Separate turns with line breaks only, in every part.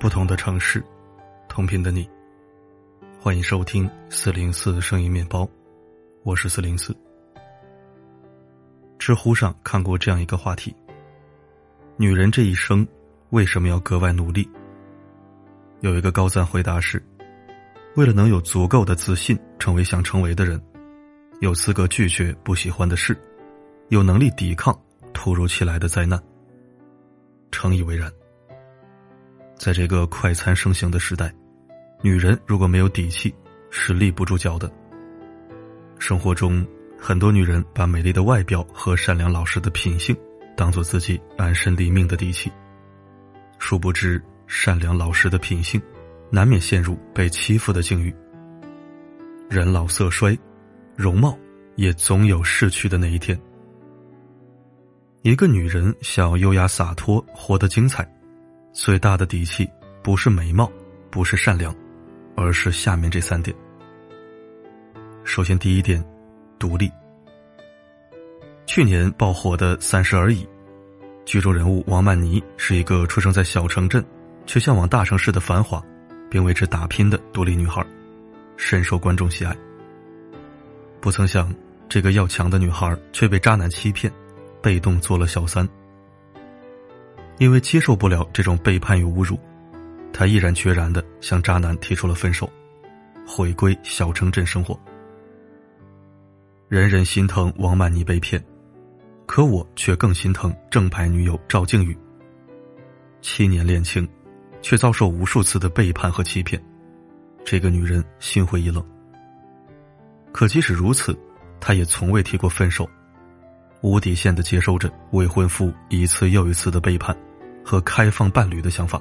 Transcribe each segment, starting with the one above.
不同的城市，同频的你，欢迎收听四零四声音面包，我是四零四。知乎上看过这样一个话题：女人这一生为什么要格外努力？有一个高赞回答是：为了能有足够的自信，成为想成为的人，有资格拒绝不喜欢的事，有能力抵抗突如其来的灾难。诚以为然。在这个快餐盛行的时代，女人如果没有底气，是立不住脚的。生活中，很多女人把美丽的外表和善良老实的品性当做自己安身立命的底气，殊不知善良老实的品性难免陷入被欺负的境遇。人老色衰，容貌也总有逝去的那一天。一个女人想要优雅洒脱，活得精彩。最大的底气不是美貌，不是善良，而是下面这三点。首先，第一点，独立。去年爆火的《三十而已》，剧中人物王曼妮是一个出生在小城镇，却向往大城市的繁华，并为之打拼的独立女孩，深受观众喜爱。不曾想，这个要强的女孩却被渣男欺骗，被动做了小三。因为接受不了这种背叛与侮辱，他毅然决然的向渣男提出了分手，回归小城镇生活。人人心疼王曼妮被骗，可我却更心疼正牌女友赵静宇。七年恋情，却遭受无数次的背叛和欺骗，这个女人心灰意冷。可即使如此，她也从未提过分手，无底线的接受着未婚夫一次又一次的背叛。和开放伴侣的想法。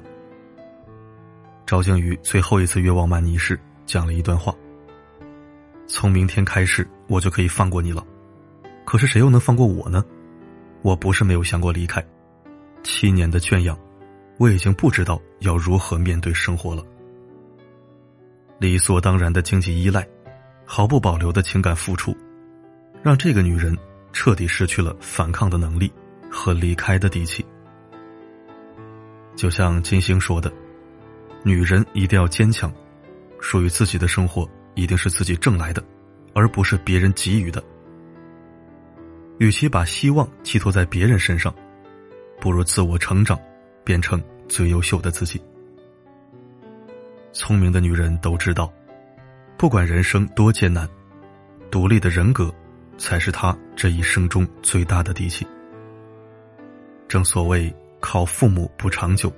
赵静宇最后一次约王曼妮时讲了一段话：“从明天开始，我就可以放过你了。可是谁又能放过我呢？我不是没有想过离开，七年的圈养，我已经不知道要如何面对生活了。理所当然的经济依赖，毫不保留的情感付出，让这个女人彻底失去了反抗的能力和离开的底气。”就像金星说的：“女人一定要坚强，属于自己的生活一定是自己挣来的，而不是别人给予的。与其把希望寄托在别人身上，不如自我成长，变成最优秀的自己。”聪明的女人都知道，不管人生多艰难，独立的人格才是她这一生中最大的底气。正所谓。靠父母不长久，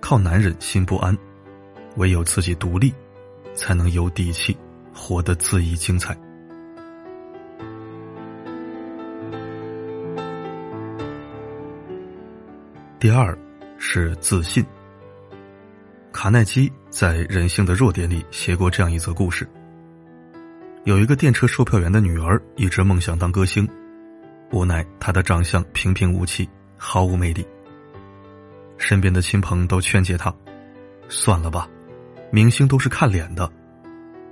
靠男人心不安，唯有自己独立，才能有底气，活得恣意精彩。第二是自信。卡耐基在《人性的弱点》里写过这样一则故事：有一个电车售票员的女儿一直梦想当歌星，无奈她的长相平平无奇，毫无魅力。身边的亲朋都劝解他：“算了吧，明星都是看脸的。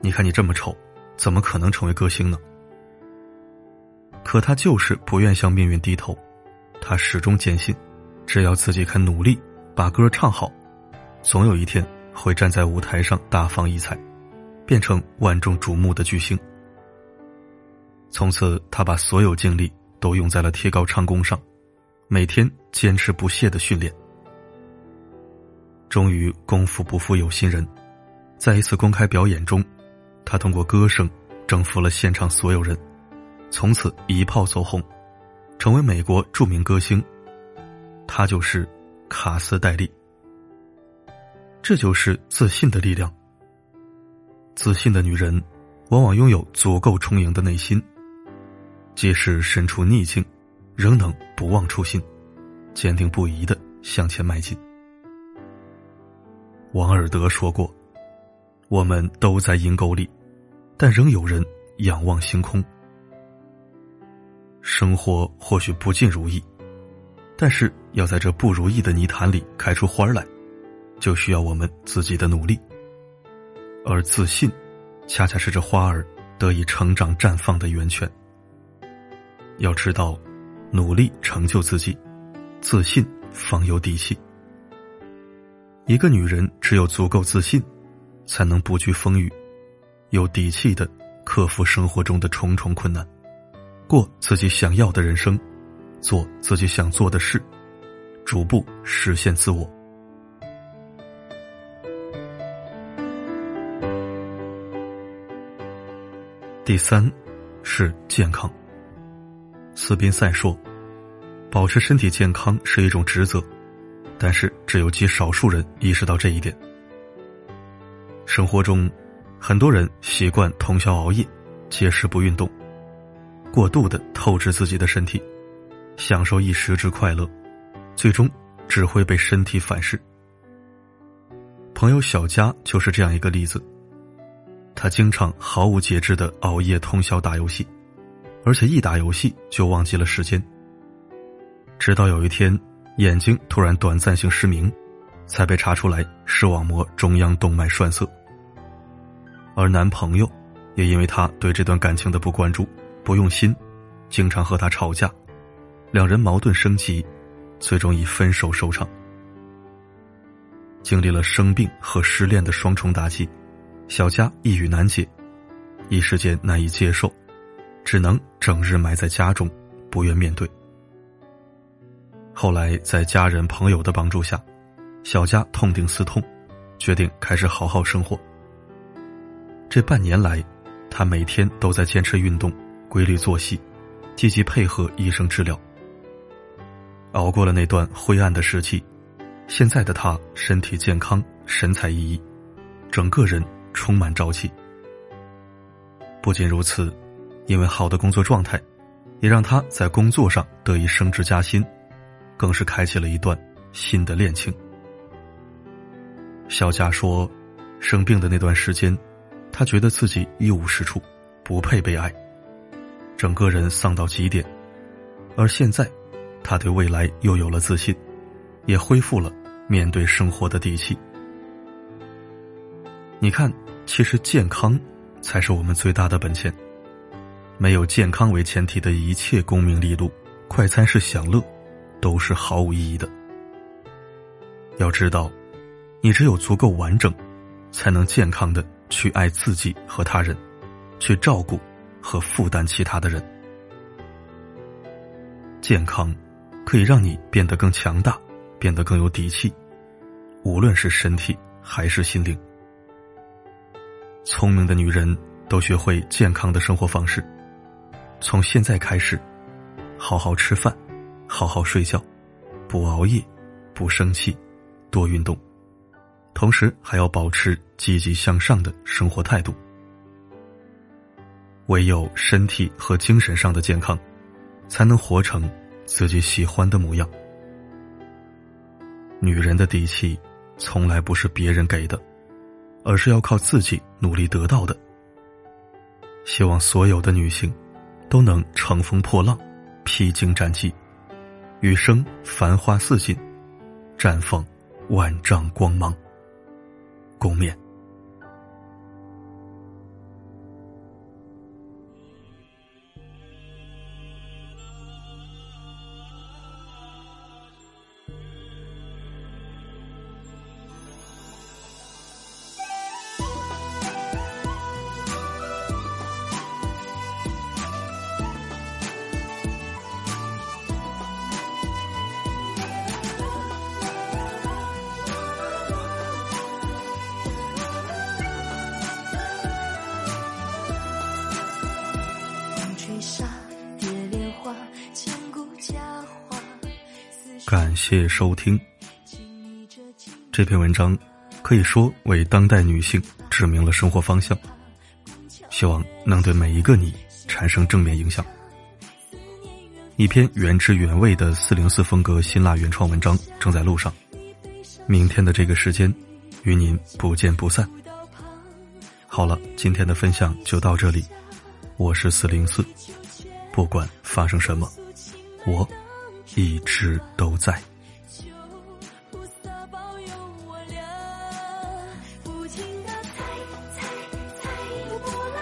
你看你这么丑，怎么可能成为歌星呢？”可他就是不愿向命运低头，他始终坚信，只要自己肯努力，把歌唱好，总有一天会站在舞台上大放异彩，变成万众瞩目的巨星。从此，他把所有精力都用在了提高唱功上，每天坚持不懈的训练。终于功夫不负有心人，在一次公开表演中，他通过歌声征服了现场所有人，从此一炮走红，成为美国著名歌星。他就是卡斯戴利。这就是自信的力量。自信的女人，往往拥有足够充盈的内心，即使身处逆境，仍能不忘初心，坚定不移的向前迈进。王尔德说过：“我们都在阴沟里，但仍有人仰望星空。生活或许不尽如意，但是要在这不如意的泥潭里开出花来，就需要我们自己的努力。而自信，恰恰是这花儿得以成长绽放的源泉。要知道，努力成就自己，自信方有底气。”一个女人只有足够自信，才能不惧风雨，有底气的克服生活中的重重困难，过自己想要的人生，做自己想做的事，逐步实现自我。第三，是健康。斯宾塞说：“保持身体健康是一种职责。”但是，只有极少数人意识到这一点。生活中，很多人习惯通宵熬夜，节食不运动，过度的透支自己的身体，享受一时之快乐，最终只会被身体反噬。朋友小佳就是这样一个例子。他经常毫无节制的熬夜通宵打游戏，而且一打游戏就忘记了时间。直到有一天。眼睛突然短暂性失明，才被查出来视网膜中央动脉栓塞。而男朋友也因为他对这段感情的不关注、不用心，经常和他吵架，两人矛盾升级，最终以分手收场。经历了生病和失恋的双重打击，小佳一语难解，一时间难以接受，只能整日埋在家中，不愿面对。后来，在家人朋友的帮助下，小佳痛定思痛，决定开始好好生活。这半年来，他每天都在坚持运动、规律作息，积极配合医生治疗。熬过了那段灰暗的时期，现在的他身体健康、神采奕奕，整个人充满朝气。不仅如此，因为好的工作状态，也让他在工作上得以升职加薪。更是开启了一段新的恋情。小佳说，生病的那段时间，他觉得自己一无是处，不配被爱，整个人丧到极点。而现在，他对未来又有了自信，也恢复了面对生活的底气。你看，其实健康才是我们最大的本钱。没有健康为前提的一切功名利禄、快餐式享乐。都是毫无意义的。要知道，你只有足够完整，才能健康的去爱自己和他人，去照顾和负担其他的人。健康可以让你变得更强大，变得更有底气，无论是身体还是心灵。聪明的女人都学会健康的生活方式，从现在开始，好好吃饭。好好睡觉，不熬夜，不生气，多运动，同时还要保持积极向上的生活态度。唯有身体和精神上的健康，才能活成自己喜欢的模样。女人的底气，从来不是别人给的，而是要靠自己努力得到的。希望所有的女性，都能乘风破浪，披荆斩棘。余生繁花似锦，绽放万丈光芒。共勉。感谢收听。这篇文章可以说为当代女性指明了生活方向，希望能对每一个你产生正面影响。一篇原汁原味的四零四风格辛辣原创文章正在路上，明天的这个时间与您不见不散。好了，今天的分享就到这里，我是四零四，不管发生什么，我。一直都在。
对你的爱，爱，爱我多了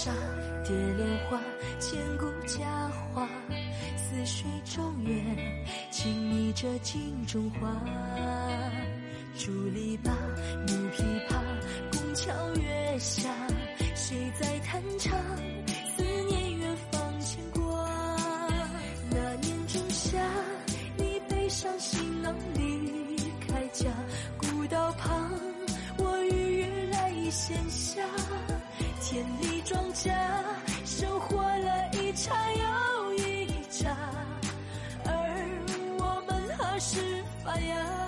沙蝶恋花千古佳话似水中月情迷着镜中花。竹篱笆是发芽